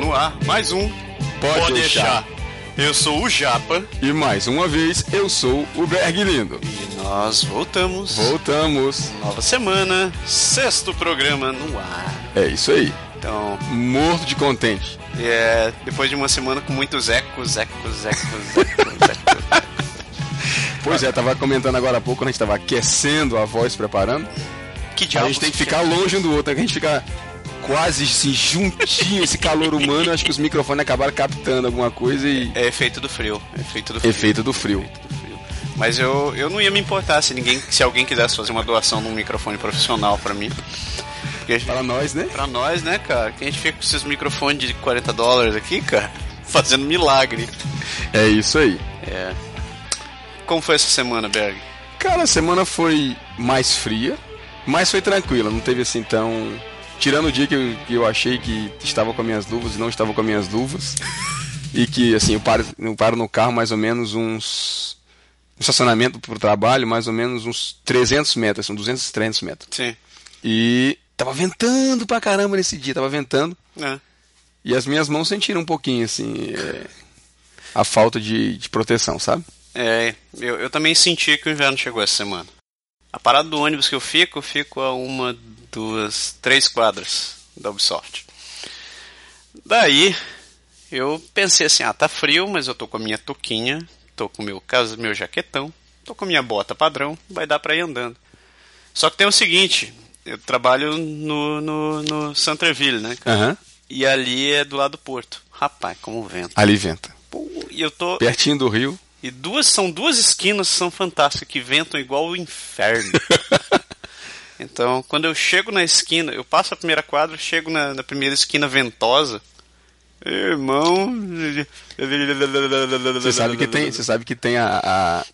No ar mais um Pode deixar. Eu sou o Japa E mais uma vez, eu sou o Berg Lindo. e nós voltamos. Voltamos. Nova semana, sexto programa no ar. É isso aí. Então, Morto de contente. é, depois de uma semana com muitos ecos, ecos, ecos, ecos, ecos. Pois é, tava comentando agora há pouco, quando a gente tava aquecendo a voz, preparando. Que A diabos gente tem que ficar longe um do outro, né? Que a gente fica quase assim, juntinho, esse calor humano. Acho que os microfones acabaram captando alguma coisa e. É efeito do frio. Efeito do frio. Efeito do frio. do frio. Mas eu, eu não ia me importar se ninguém, se alguém quisesse fazer uma doação de um microfone profissional pra mim. Para nós, né? pra nós, né, cara? Que a gente fica com esses microfones de 40 dólares aqui, cara, fazendo milagre. É isso aí. É. Como foi essa semana, Berg? Cara, a semana foi mais fria, mas foi tranquila. Não teve assim tão. Tirando o dia que eu, que eu achei que estava com as minhas luvas e não estava com as minhas luvas. E que, assim, eu paro, eu paro no carro mais ou menos uns. Um estacionamento para o trabalho, mais ou menos uns 300 metros, são 200, 300 metros. Sim. E tava ventando pra caramba nesse dia, tava ventando. É. E as minhas mãos sentiram um pouquinho, assim, é, a falta de, de proteção, sabe? É, eu, eu também senti que o inverno chegou essa semana. A parada do ônibus que eu fico, eu fico a uma, duas, três quadras da Ubisoft. Daí, eu pensei assim, ah, tá frio, mas eu tô com a minha touquinha, tô com o meu, meu jaquetão, tô com a minha bota padrão, vai dar pra ir andando. Só que tem o seguinte, eu trabalho no, no, no Centreville, né? Aham. E ali é do lado do porto. Rapaz, como vento. Ali venta. Pô, E eu tô... Pertinho do rio. E duas são duas esquinas que são fantásticas, que ventam igual o inferno. então, quando eu chego na esquina, eu passo a primeira quadra, chego na, na primeira esquina ventosa. Irmão. Você sabe que tem, você sabe que tem a, a-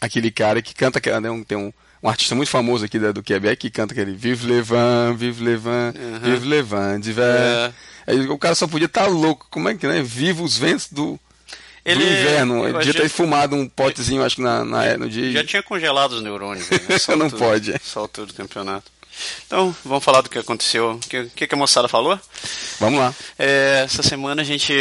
aquele cara que canta, que- né, um- tem um, um artista muito famoso aqui da- do Quebec que canta aquele Vive Levant, Vive Levant, Vive Levant, diver. Aí o cara só podia estar louco, como é que né? Viva os ventos do, Ele- inverno. Ele podia achei- ter fumado um potezinho, acho que na, na- no dia. Já tinha congelado os neurônios. Né? Não altura- pode. nessa altura do campeonato. Então, vamos falar do que aconteceu. O que, que, a moçada falou? Vamos lá. É, essa semana a gente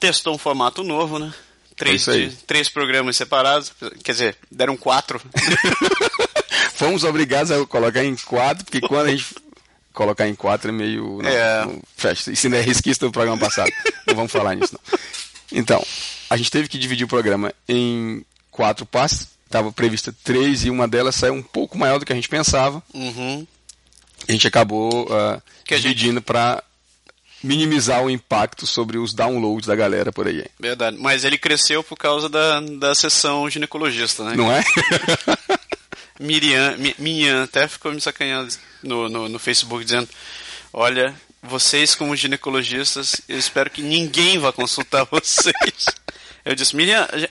testou um formato novo, né? Três, É di- três programas separados. Quer dizer, deram quatro. Fomos obrigados a colocar em quatro, porque quando a gente colocar em quatro é meio. Não, É. não fecha. Isso ainda é resquício do programa passado. não vamos falar nisso, não. Então, a gente teve que dividir o programa em quatro partes. Estava prevista três e uma delas saiu um pouco maior do que a gente pensava. Uhum. A gente acabou Que a gente- dividindo para minimizar o impacto sobre os downloads da galera por aí. Verdade. Mas ele cresceu por causa da, da sessão ginecologista, né? Não é? Miriam, Mi- Miriam até ficou me sacanhando no, no, no Facebook dizendo: Olha, vocês como ginecologistas, eu espero que ninguém vá consultar vocês. Eu disse, Miriam, gen-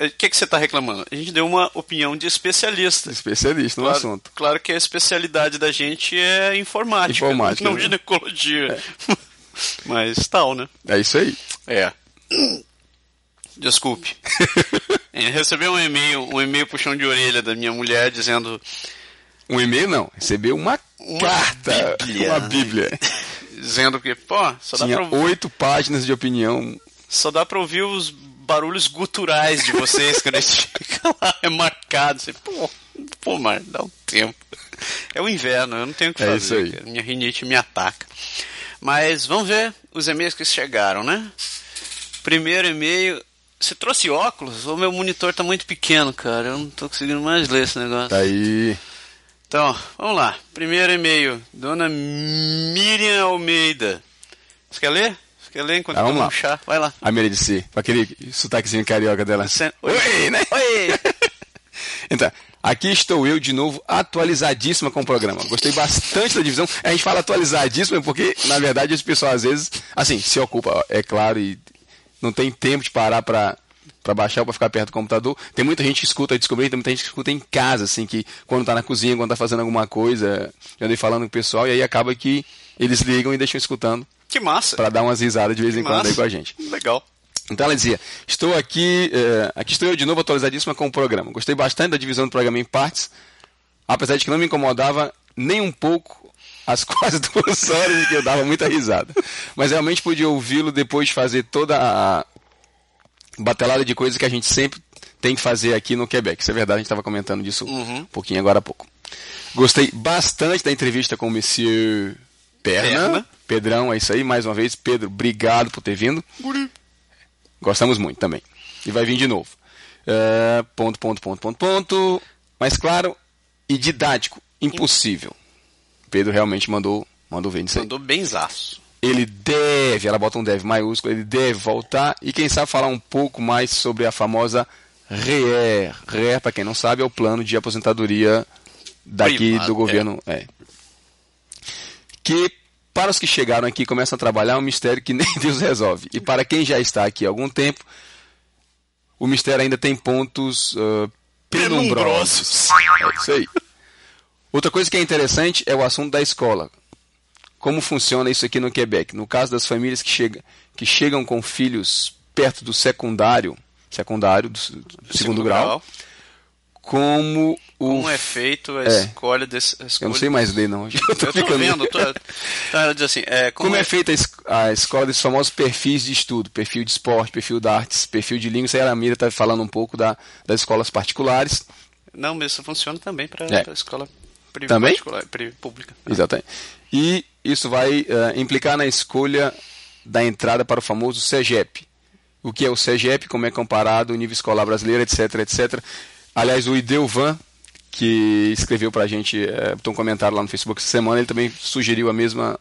o que, que você está reclamando? A gente deu uma opinião de especialista. Especialista no Claro, assunto. claro que a especialidade da gente é informática, Informática, não né? ginecologia. Mas tal, né? É isso aí. É. Desculpe. É, Recebi um e-mail, um e-mail puxão de orelha da minha mulher dizendo Um e-mail não, recebeu uma, Uma carta, bíblia. uma bíblia. dizendo que, pô, só dá, Tinha pra, oito páginas de opinião. Só dá pra ouvir os barulhos guturais de vocês quando a gente fica lá remarcado. Assim, pô, pô, mas dá um tempo. É o inverno, eu não tenho o que É fazer. Minha rinite me ataca. Mas vamos ver os e-mails que chegaram, né? Primeiro e-mail. Você trouxe óculos? O meu monitor tá muito pequeno, cara. Eu não tô conseguindo mais ler esse negócio. Tá aí. Então, vamos lá. Primeiro e-mail. Dona Miriam Almeida. Você quer ler? Quer ler enquanto Ah, eu lá. um chá? Vai lá. A Meredici, com aquele sotaquezinho carioca dela. Você- Oi, né? Oi! Então, aqui estou eu de novo, atualizadíssima com o programa. Gostei bastante da divisão. A gente fala atualizadíssima porque, na verdade, as pessoas às vezes, assim, se ocupa, é claro, e não tem tempo de parar pra, pra baixar ou pra ficar perto do computador. Tem muita gente que escuta descobrir, tem muita gente que escuta em casa, assim, que quando tá na cozinha, quando tá fazendo alguma coisa, eu andei falando com o pessoal, e aí acaba que eles ligam e deixam escutando Que massa! pra dar umas risadas de vez em quando aí Massa. com a gente. Legal. Então ela dizia: Estou aqui, eh, aqui estou eu de novo atualizadíssima com o programa. Gostei bastante da divisão do programa em partes, apesar de que não me incomodava nem um pouco as quase duas horas que eu dava muita risada. Mas realmente podia ouvi-lo depois de fazer toda a batelada de coisas que a gente sempre tem que fazer aqui no Quebec. Isso é verdade, a gente estava comentando disso Uhum. um pouquinho agora há pouco. Gostei bastante da entrevista com o Monsieur Perna. Perna. Pedrão, é isso aí, mais uma vez. Pedro, obrigado por ter vindo. Gostamos muito também. E vai vir de novo. É, ponto, ponto, ponto, ponto, ponto. Mas claro, e didático, impossível. Pedro realmente mandou, mandou ver nisso aí. Mandou benzaço. Ele deve, ela bota um deve maiúsculo, ele deve voltar e quem sabe falar um pouco mais sobre a famosa REER. REER, para quem não sabe, é o plano de aposentadoria daqui Privado, do governo. É. Que para os que chegaram aqui e começam a trabalhar é um mistério que nem Deus resolve. E para quem já está aqui há algum tempo, o mistério ainda tem pontos ah, penumbrosos. É isso aí. Outra coisa que é interessante é o assunto da escola. Como funciona isso aqui no Quebec? No caso das famílias que, chega, que chegam com filhos perto do secundário, secundário, do, do segundo, grau, como o. Como é feito a É. escolha desse. a Eu escolha não sei mais ler, não. Eu tô Eu tô ficando- vendo, tô, tá, diz assim, é, como, Como é, é feita a es- a escola desses famosos perfis de estudo? Perfil de esporte, perfil de artes, perfil de língua. Isso aí a Mira está falando um pouco da, das escolas particulares. Não, mas isso funciona também para É. a escola pri- Também? particular, pública. Exatamente. E isso vai eh, implicar na escolha da entrada para o famoso CEGEP. O que é o CEGEP, como é comparado o nível escolar brasileiro, etc, etc. Aliás, o Ideuvan, que escreveu para a gente, botou um comentário lá no Facebook essa semana, ele também sugeriu a mesma,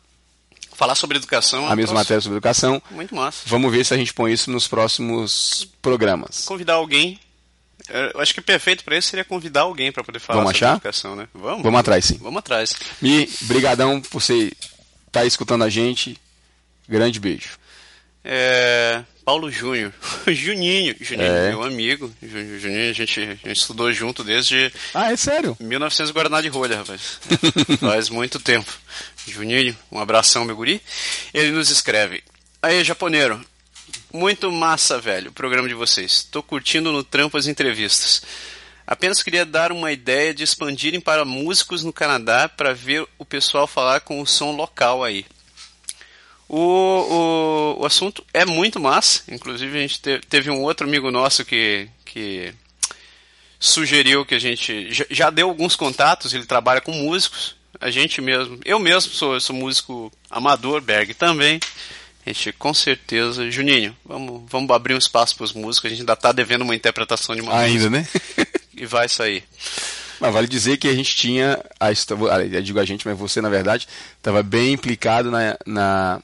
Falar sobre educação é a mesma matéria sobre educação. Muito massa. Vamos ver se a gente põe isso nos próximos programas. Convidar alguém. Eu acho que perfeito para isso seria convidar alguém para poder falar Vamos sobre achar? educação, né? Vamos. Vamos atrás, sim. Vamos atrás. Mi, brigadão por você estar escutando a gente. Grande beijo. É, Paulo Júnior. Juninho. Juninho, É. meu amigo. Ju- Juninho, a gente, a gente estudou junto desde Ah, é sério? 1900 Guaraná de rolha, rapaz. Faz muito tempo. Juninho, um abração, meu guri. Ele nos escreve. Aí, japoneiro. Muito massa, velho, o programa de vocês. Tô curtindo no trampo as entrevistas. Apenas queria dar uma ideia de expandirem para músicos no Canadá para ver o pessoal falar com o som local aí. O, o, o assunto é muito massa. Inclusive, a gente te- teve um outro amigo nosso que, que sugeriu que a gente já, já deu alguns contatos. Ele trabalha com músicos. A gente mesmo, eu mesmo sou, sou músico amador, Berg também. A gente com certeza, Juninho, vamos, vamos abrir um espaço para os músicos. A gente ainda está devendo uma interpretação de uma Ainda, música né? e vai sair. Mas vale dizer que a gente tinha. A, digo a gente, mas você, na verdade, estava bem implicado na, na,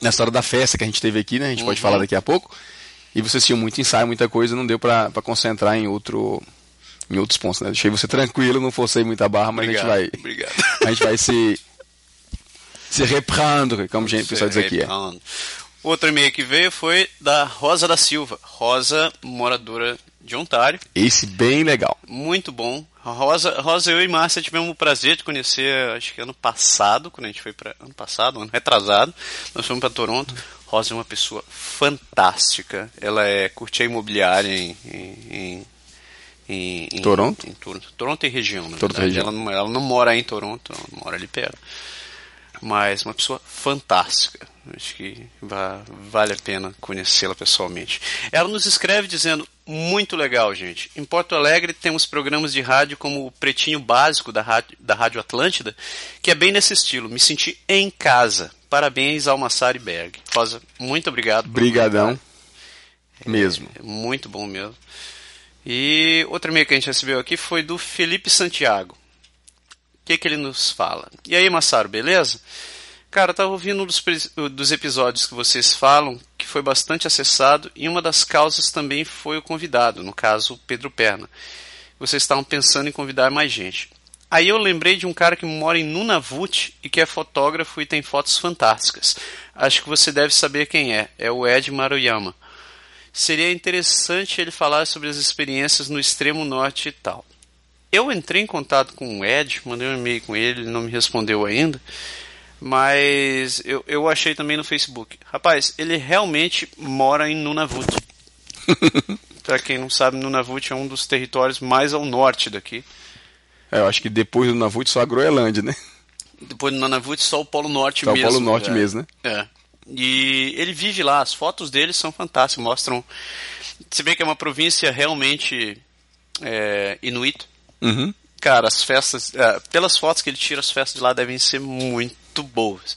na história da festa que a gente teve aqui, né? A gente pode falar daqui a pouco. E vocês tinham muito ensaio, muita coisa, não deu para concentrar em outro. Em outros pontos, né? Deixei você tranquilo, não forcei muita barra, mas Obrigado, a gente vai. obrigado. A gente vai se. Se reprendre, como a gente, pessoal diz aqui. É. Outro e-mail que veio foi da Rosa da Silva. Rosa, moradora de Ontário. Esse bem legal. Muito bom. Rosa, Rosa, eu e Márcia tivemos o prazer de conhecer, acho que ano passado, quando a gente foi para ano passado, ano retrasado, nós fomos para Toronto. Rosa é uma pessoa fantástica. Ela é curtia imobiliária em, em, em, em- Toronto? Em Toronto, Toronto e região, Toronto região. Ela, não, ela não mora em Toronto, ela mora ali perto. Mas uma pessoa fantástica. Acho que va- vale a pena conhecê-la pessoalmente. Ela nos escreve dizendo: muito legal, gente. Em Porto Alegre temos programas de rádio como o Pretinho Básico da Rádio, da rádio Atlântida, que é bem nesse estilo. Me senti em casa. Parabéns ao Massari Berg. Rosa, muito obrigado. por Brigadão. mandar. Mesmo. É muito bom mesmo. E outro e-mail que a gente recebeu aqui foi do Felipe Santiago. Que, que ele nos fala? E aí, Massaro, beleza? Cara, eu tava ouvindo um dos, dos episódios que vocês falam, que foi bastante acessado, e uma das causas também foi o convidado, no caso, o Pedro Perna. Vocês estavam pensando em convidar mais gente. Aí eu lembrei de um cara que mora em Nunavut e que é fotógrafo e tem fotos fantásticas. Acho que você deve saber quem é. É o Ed Maruyama seria interessante ele falar sobre as experiências no extremo norte e tal. Eu entrei em contato com o Ed, mandei um e-mail com ele, ele não me respondeu ainda, mas eu, eu achei também no Facebook. Rapaz, ele realmente mora em Nunavut. Pra quem não sabe, Nunavut é um dos territórios mais ao norte daqui. É, eu acho que depois do Navut só a Groenlândia, né? Depois do Nunavut, só o Polo Norte Só o mesmo. Polo Norte é. mesmo, né? É. E ele vive lá, as fotos dele são fantásticas, mostram. Se vê que é uma província realmente é, inuit. Uhum. Cara, as festas. é, pelas fotos que ele tira, as festas de lá devem ser muito boas.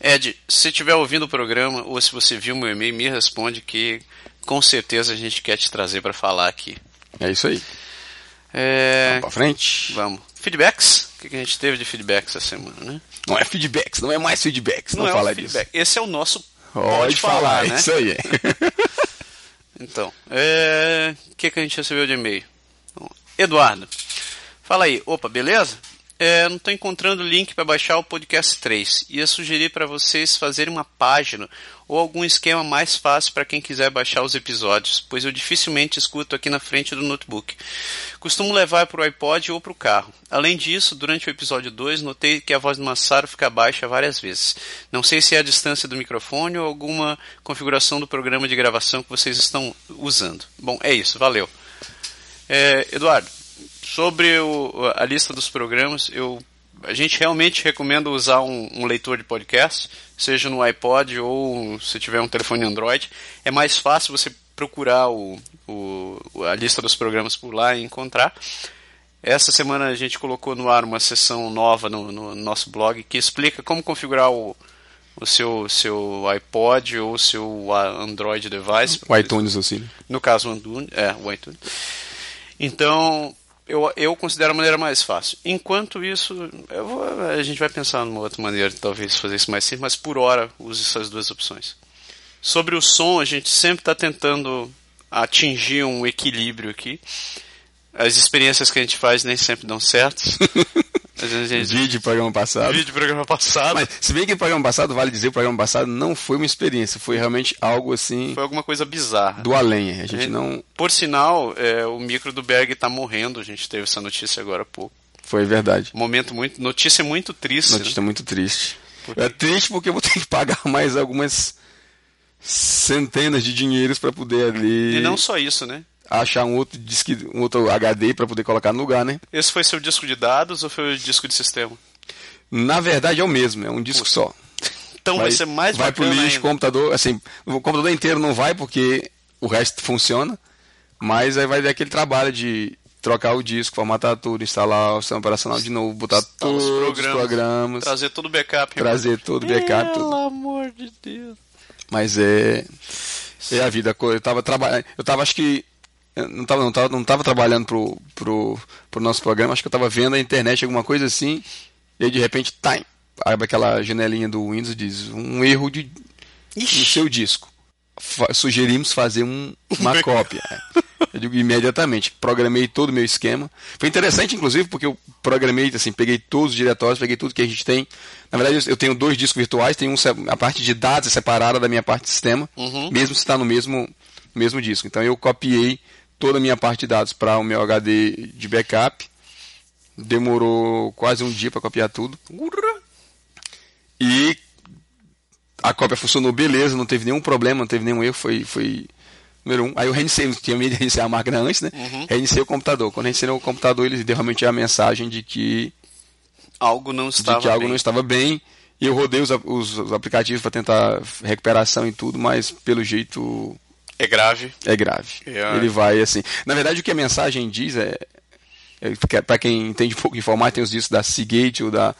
Ed, se estiver ouvindo o programa, ou se você viu meu e-mail, me responde que com certeza a gente quer te trazer para falar aqui. É isso aí. É, Vamos pra frente. vamos. Feedbacks? O que a gente teve de feedbacks essa semana, né? Não é feedbacks, não é mais feedbacks. Não, é fala o disso. Esse é o nosso. Pode, falar, né? isso aí. Então, é, o que, que a gente recebeu de e-mail? Eduardo, fala aí, opa, beleza? É, não estou encontrando link para baixar o podcast 3. Ia sugerir para vocês fazerem uma página ou algum esquema mais fácil para quem quiser baixar os episódios, pois eu dificilmente escuto aqui na frente do notebook. Costumo levar para o iPod ou para o carro. Além disso, durante o episódio 2, notei que a voz do Massaro fica baixa várias vezes. Não sei se é a distância do microfone ou alguma configuração do programa de gravação que vocês estão usando. Bom, é isso, valeu. É, Eduardo, sobre o- a lista dos programas, eu, a gente realmente recomenda usar um, um leitor de podcast, seja no iPod ou se tiver um telefone Android. É mais fácil você procurar o, o- a lista dos programas por lá e encontrar. Essa semana a gente colocou no ar uma sessão nova no, no nosso blog que explica como configurar o, o seu, seu iPod ou o seu Android device. O iTunes, assim. No caso, o iTunes. É, o iTunes. Então, eu, eu considero a maneira mais fácil. Enquanto isso, vou- a gente vai pensar numa outra maneira, talvez fazer isso mais simples, mas por hora use essas duas opções. Sobre o som, a gente sempre está tentando atingir um equilíbrio aqui. As experiências que a gente faz nem sempre dão certas. Às vezes a gente Vídeo programa passado. vídeo programa passado. Mas, se bem que o programa passado, vale dizer, o programa passado não foi uma experiência, foi realmente algo assim Foi alguma coisa bizarra. do além. A gente Gente, não. Por sinal, é, o micro do Berg está morrendo. A gente teve essa notícia agora há pouco. Foi verdade. Momento muito. Notícia muito triste. né? Notícia muito triste. Por É triste porque eu vou ter que pagar mais algumas centenas de dinheiros para poder ali E não só isso, né? Achar um outro disco, um outro HD para poder colocar no lugar, né? Esse foi seu disco de dados ou foi o disco de sistema? Na verdade é o mesmo, é um disco só. Então vai, ser mais vai pro lixo, ainda. computador, assim, o computador inteiro não vai porque o resto funciona, mas aí vai ter aquele trabalho de trocar o disco, formatar tudo, instalar o sistema operacional de novo, botar Instala os todos os programas, programas, Trazer todo o backup. trazer todo o backup, Pelo tudo. amor de Deus. Mas é é a vida, eu tava trabalhando, eu tava acho que não tava, não tava, não tava trabalhando pro, pro, pro nosso programa, acho que eu tava vendo na internet alguma coisa assim, e aí de repente, time, abre aquela janelinha do Windows e diz um erro de no seu disco. Fa- sugerimos fazer um- uma cópia. Eu digo imediatamente. Programei todo o meu esquema. Foi interessante, inclusive, porque eu programei, assim, peguei todos os diretórios, peguei tudo que a gente tem. Na verdade, eu tenho dois discos virtuais, tem um, a parte de dados é separada da minha parte de sistema, Uhum. mesmo se está no mesmo, mesmo disco. Então eu copiei toda a minha parte de dados para o meu HD de backup. Demorou quase um dia para copiar tudo. E a cópia funcionou beleza, não teve nenhum problema, não teve nenhum erro, foi, foi número um. Aí eu reiniciei, tinha medo de reiniciar a máquina antes, né? Uhum. Reiniciei o computador. Quando reiniciei o computador, ele deu realmente a mensagem de que, Algo não de estava que algo bem. não estava bem. E eu rodei os, os- os aplicativos para tentar recuperação e tudo, mas pelo jeito É grave. é grave. É. Ele vai assim. Na verdade, o que a mensagem diz é. é para quem entende um pouco de informática, tem os discos da Seagate ou da,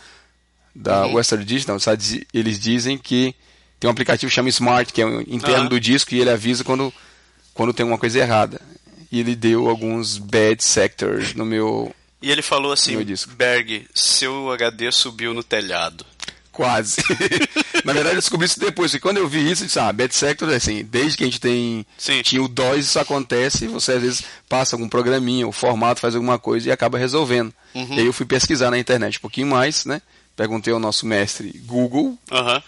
da Uhum. Western Digital, sabe? Eles dizem que tem um aplicativo que chama Smart, que é o interno do disco, e ele avisa quando, quando tem uma coisa errada. E ele deu alguns bad sectors no meu. E ele falou assim. Berg, seu HD subiu no telhado. Quase. Na verdade, eu descobri isso depois, porque quando eu vi isso, eu disse, ah, bad sector, assim, desde que a gente tem Sim. tinha o DOS, isso acontece, você às vezes passa algum programinha, o formato, faz alguma coisa e acaba resolvendo. Uhum. E aí eu fui pesquisar na internet um pouquinho mais, né? Perguntei ao nosso mestre Google, Aham.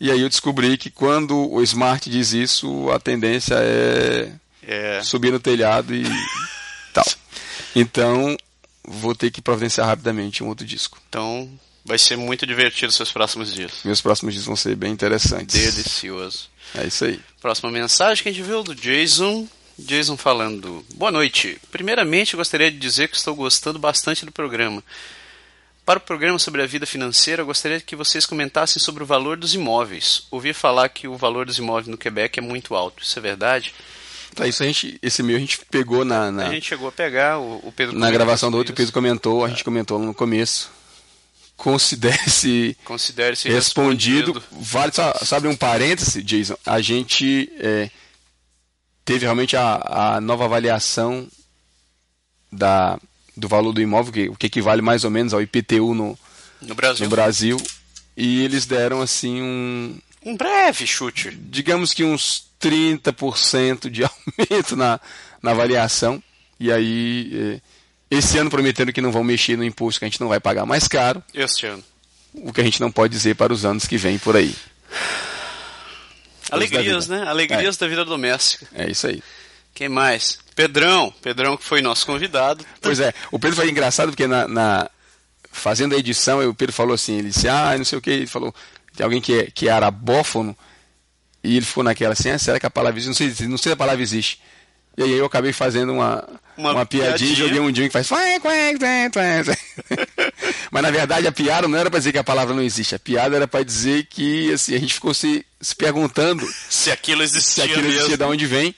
e aí eu descobri que quando o Smart diz isso, a tendência é É. subir no telhado e tal. Então, vou ter que providenciar rapidamente um outro disco. Então vai ser muito divertido seus próximos dias. Meus próximos discos vão ser bem interessantes. Delicioso. É isso aí. Próxima mensagem que a gente viu do Jason. Jason falando: Boa noite. Primeiramente, gostaria de dizer que estou gostando bastante do programa. Para o programa sobre a vida financeira, eu gostaria que vocês comentassem sobre o valor dos imóveis. Ouvi falar que o valor dos imóveis no Quebec é muito alto. Isso é verdade? Tá, isso a gente, esse meu a gente pegou na, na, A gente chegou a pegar, o, o Pedro na gravação do outro, o. Pedro comentou, a gente comentou no começo. Considere-se Considere-se respondido. respondido. Vale só, sabe um parêntese, Jason? A gente é, teve realmente a, a nova avaliação da, do valor do imóvel, que, o que equivale mais ou menos ao IPTU no, no Brasil. no Brasil. E eles deram assim um. Um breve chute. digamos que uns 30% de aumento na, na avaliação. E aí, eh, esse ano prometendo que não vão mexer no imposto, que a gente não vai pagar mais caro, Este ano. o que a gente não pode dizer para os anos que vêm por aí. Alegrias, né? Alegrias da vida doméstica. É isso aí. Quem mais? Pedrão. Pedrão que foi nosso convidado. Pois é, o Pedro foi engraçado porque na, na- fazendo a edição, o Pedro falou assim, ele disse, ah, não sei o que, ele falou, tem alguém que é, que é arabófono, e ele ficou naquela assim, ah, será que a palavra existe? Não sei, não sei se a palavra existe. E aí eu acabei fazendo uma, Uma uma, piadinha, piadinha. e joguei um dia que faz. Mas na verdade a piada não era para dizer que a palavra não existe, a piada era para dizer que assim, a gente ficou se, se perguntando Se aquilo se existia aquilo mesmo. existia de onde vem.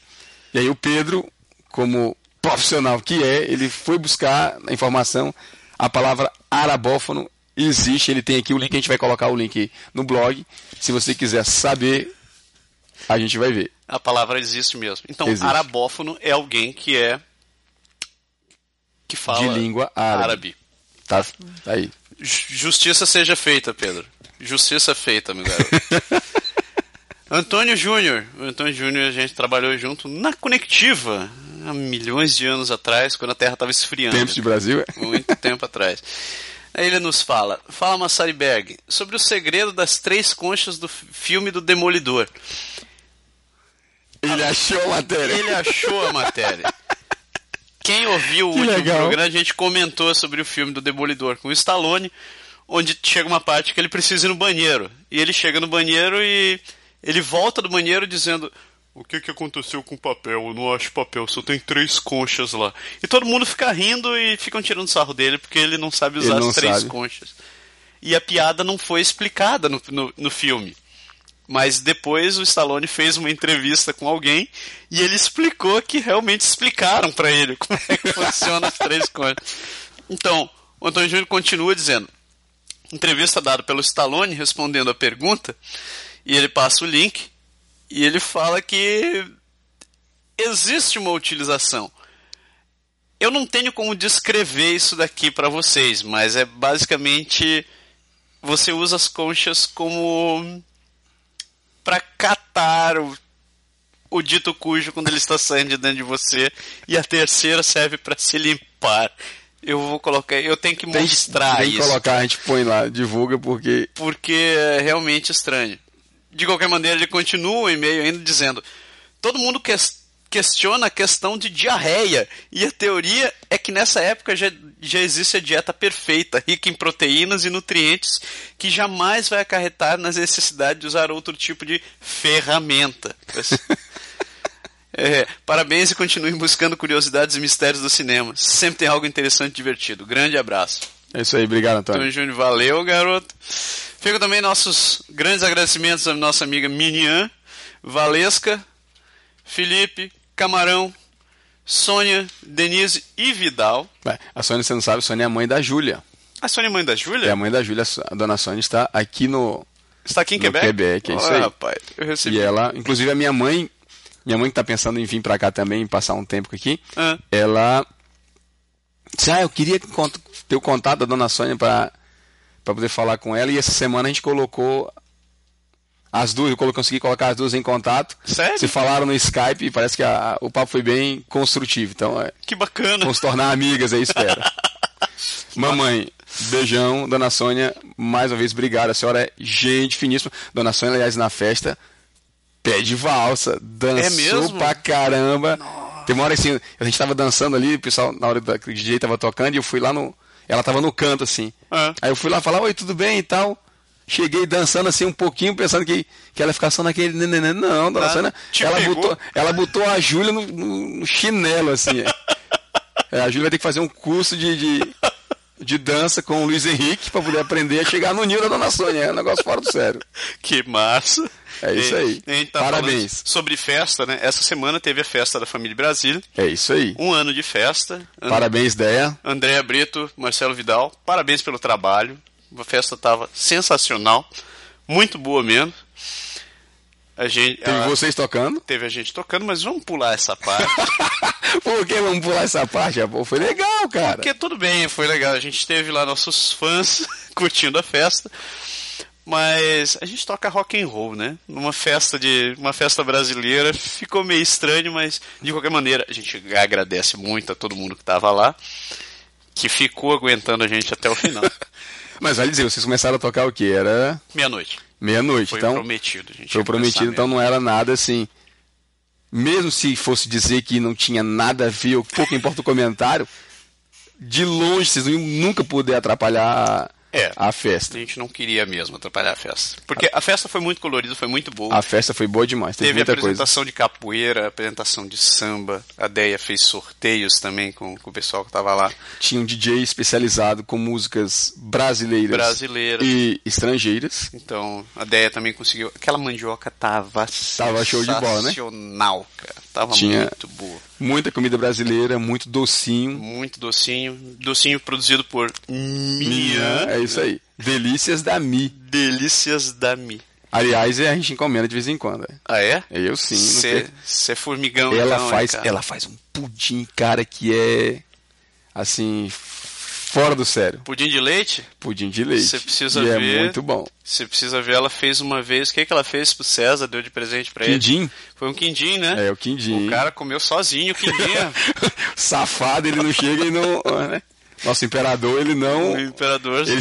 E aí o Pedro, como profissional que é, ele foi buscar a informação, a palavra arabófono existe, ele tem aqui o link, a gente vai colocar o link no blog. Se você quiser saber, a gente vai ver. A palavra existe mesmo. Então, Existe. arabófono é alguém que é. que fala De língua árabe. árabe. Tá tá aí. Ju- Justiça seja feita, Pedro. Justiça feita, meu garoto. Antônio Júnior. O Antônio Júnior a gente trabalhou junto na Conectiva há milhões de anos atrás, quando a Terra estava esfriando. Tempos de Brasil. é? Muito tempo atrás. Aí ele nos fala, fala Massari Berg, sobre o segredo das três conchas do filme do Demolidor. Ele achou a matéria. Ele achou a matéria. Quem ouviu o Que último legal. programa, a gente comentou sobre o filme do Demolidor com o Stallone, onde chega uma parte que ele precisa ir no banheiro. E ele chega no banheiro e ele volta do banheiro dizendo: O que, que aconteceu com o papel? Eu não acho papel, só tem três conchas lá. E todo mundo fica rindo e ficam tirando sarro dele porque ele não sabe usar não as três sabe. conchas. E a piada não foi explicada no, no, no filme. Mas depois o Stallone fez uma entrevista com alguém e ele explicou que realmente explicaram pra ele como é que funciona as três coisas. Então, o Antônio Júnior continua dizendo: entrevista dada pelo Stallone respondendo a pergunta, e ele passa o link e ele fala que existe uma utilização. Eu não tenho como descrever isso daqui pra vocês, mas é basicamente você usa as conchas como para catar o, o dito cujo quando ele está saindo de dentro de você e a terceira serve para se limpar. Eu vou colocar, eu tenho que Tem, mostrar tem isso colocar, a gente põe lá, divulga, porque porque é realmente estranho. De qualquer maneira, ele continua o e-mail ainda dizendo: todo mundo ques- questiona a questão de diarreia e a teoria é que nessa época já, já existe a dieta perfeita, rica em proteínas e nutrientes, que jamais vai acarretar na necessidade de usar outro tipo de ferramenta. É, parabéns e continuem buscando curiosidades e mistérios do cinema. Sempre tem algo interessante e divertido. Grande abraço. é isso aí. Obrigado, Antônio. Antônio Júnior, valeu, garoto. Fico também nossos grandes agradecimentos à nossa amiga Minian, Valesca, Felipe, Camarão, Sônia, Denise e Vidal. A Sônia, você não sabe, a Sônia é a mãe da Júlia. A Sônia é mãe da É Júlia? a mãe da Júlia, a dona Sônia está aqui no. Está aqui em no Quebec? Quebec, é isso aí. rapaz, eu recebi. E ela, inclusive a minha mãe, minha mãe que tá pensando em vir pra cá também, passar um tempo aqui, Ah. ela disse, ah, eu queria ter o contato da dona Sônia pra poder falar com ela, e essa semana a gente colocou as duas, eu consegui colocar as duas em contato. Sério? Se falaram no Skype e parece que a- o papo foi bem construtivo. Então, é, Que bacana. vamos tornar amigas aí, espero. Mamãe, beijão. Dona Sônia, mais uma vez, obrigado. A senhora é gente finíssima. Dona Sônia, aliás, na festa, pé de valsa. Dançou É pra caramba. Tem uma hora assim, a gente tava dançando ali, o pessoal, na hora da que o DJ tava tocando, e eu fui lá no. Ela tava no canto, assim. Ah. Aí eu fui lá falar, oi, tudo bem e tal. Cheguei dançando assim um pouquinho, pensando que, que ela ia ficar só naquele. Não, dona Ah, Sônia. Ela pegou? botou, ela botou a Júlia no, no- chinelo, assim. É, a Júlia vai ter que fazer um curso de, de, de dança com o Luiz Henrique para poder aprender a chegar no nível da Dona Sônia. É um negócio fora do sério. Que massa. É isso aí. Gente tá Parabéns. Sobre festa, né? Essa semana teve a festa da família Brasília. É isso aí. Um ano de festa. And- Parabéns, Deia. Andréa Brito, Marcelo Vidal, parabéns pelo trabalho. A festa estava sensacional. Muito boa mesmo. A gente, Teve ah, vocês tocando. teve a gente tocando, mas vamos pular essa parte. Por que vamos pular essa parte? Pô, foi legal, cara. Porque tudo bem, foi legal. A gente teve lá nossos fãs curtindo a festa. Mas a gente toca rock and roll, né? Numa festa de uma festa brasileira, ficou meio estranho, mas de qualquer maneira a gente agradece muito a todo mundo que estava lá, que ficou aguentando a gente até o final. Mas vale dizer, vocês começaram a tocar o quê? Era Meia-noite. meia-noite. Foi Então, prometido, gente. foi prometido, então não era nada assim. Mesmo se fosse dizer que não tinha nada a ver, ou pouco importa o comentário, de longe vocês não iam nunca poder atrapalhar É. a festa. A gente não queria mesmo atrapalhar a festa. Porque a festa foi muito colorida, foi muito boa. A festa foi boa demais, teve, Teve muita coisa. apresentação de capoeira, apresentação de samba. A Deia fez sorteios também com, com o pessoal que estava lá. Tinha um DJ especializado com músicas brasileiras, Brasileiras. e estrangeiras. Então, a Deia também conseguiu. Aquela mandioca tava Tava show de bola, né? sensacional, cara. Tava Tinha- muito boa. Muita comida brasileira, muito docinho. Muito docinho. Docinho produzido por Mian. É isso aí. Delícias da Mi. Delícias da Mi. Aliás, a gente encomenda de vez em quando. é. Ah, é? Eu sim. Você é formigão, ela então, né, faz, cara? ela faz um pudim, cara, que é assim fora do sério. Pudim de leite? Pudim de leite. Você precisa e é ver. muito bom. Você precisa ver, ela fez uma vez. O que, que ela fez pro César? Deu de presente pra ele? Quindim? Foi um quindim, né? É, o quindim. O cara comeu sozinho o quindim. Safado, ele não chega e não. né? Nosso imperador, ele não. o imperador. Ele,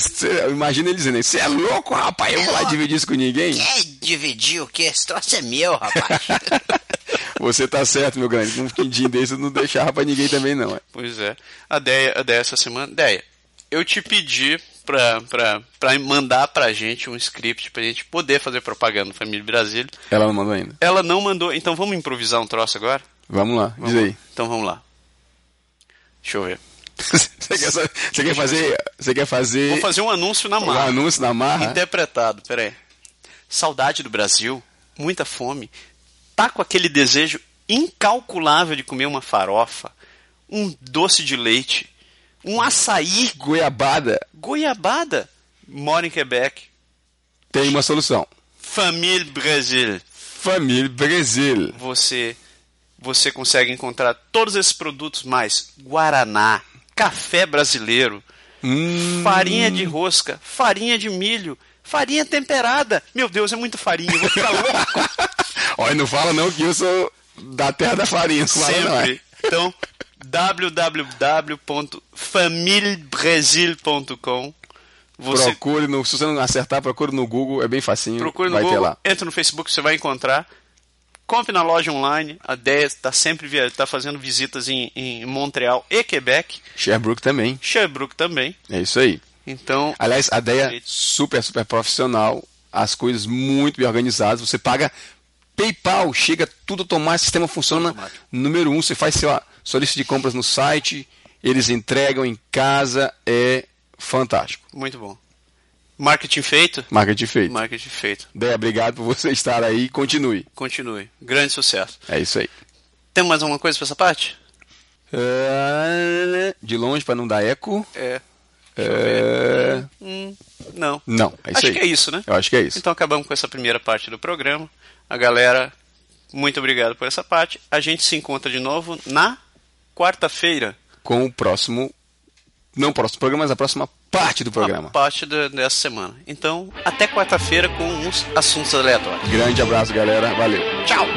imagina ele dizendo: Você é louco, rapaz? Eu vou lá dividir isso com ninguém? Quer dividir o quê? Esse troço é meu, rapaz. Você tá certo, meu grande. Um quindim desse eu não deixava pra ninguém também, não. é. Pois é. A Deia, a Deia essa semana. Deia, eu te pedi pra, pra, pra mandar pra gente um script pra gente poder fazer propaganda no Família Brasília. Ela não mandou ainda. Ela não mandou, então vamos improvisar um troço agora? Vamos lá, Vamos diz lá. aí. Então vamos lá. Deixa eu ver. Você quer, você quer fazer. Você quer fazer. Vou fazer um anúncio na um marra. anúncio na marra? Interpretado, peraí. Saudade do Brasil, muita fome. Tá com aquele desejo incalculável de comer uma farofa, um doce de leite, um açaí, Goiabada goiabada. Mora em Quebec. tem uma solução. Família Brasil. Família Brasil. Você você consegue encontrar todos esses produtos mais Guaraná, café brasileiro, Hum, farinha de rosca, farinha de milho, farinha temperada. Meu Deus, é muita farinha, eu vou ficar louco. Olha, não fala não que eu sou da terra da farinha. Não fala não, é. Sempre. Então, www.familbrasil.com Você Procure, no, se você não acertar, procure no Google, é bem facinho. procura no vai ter Google, lá. entra no Facebook, você vai encontrar. Compre na loja online. A Deia está sempre via- tá fazendo visitas em, em Montreal e Quebec. Sherbrooke também. Sherbrooke também. É isso aí. Então, Aliás, a ideia Perfeito. super, super profissional. As coisas muito bem organizadas. Você paga PayPal, chega tudo automático, o sistema funciona. automático. Número um, você faz sua, sua lista de compras no site, eles entregam em casa, é fantástico. muito bom. Marketing feito? Marketing feito. Marketing feito. Deia, obrigado por você estar aí. Continue. Continue. Grande sucesso. É isso aí. Tem mais alguma coisa para essa parte? É, De longe para não dar eco. É. É, Hum, não. Não, é Acho aí. que é isso, né? Eu acho que é isso. Então acabamos com essa primeira parte do programa. A galera, muito obrigado por essa parte. A gente se encontra de novo na quarta-feira. Com o próximo. Não o próximo programa, mas a próxima parte do programa. A parte da- dessa semana. Então, até quarta-feira com uns assuntos aleatórios. Grande abraço, galera. Valeu. Tchau!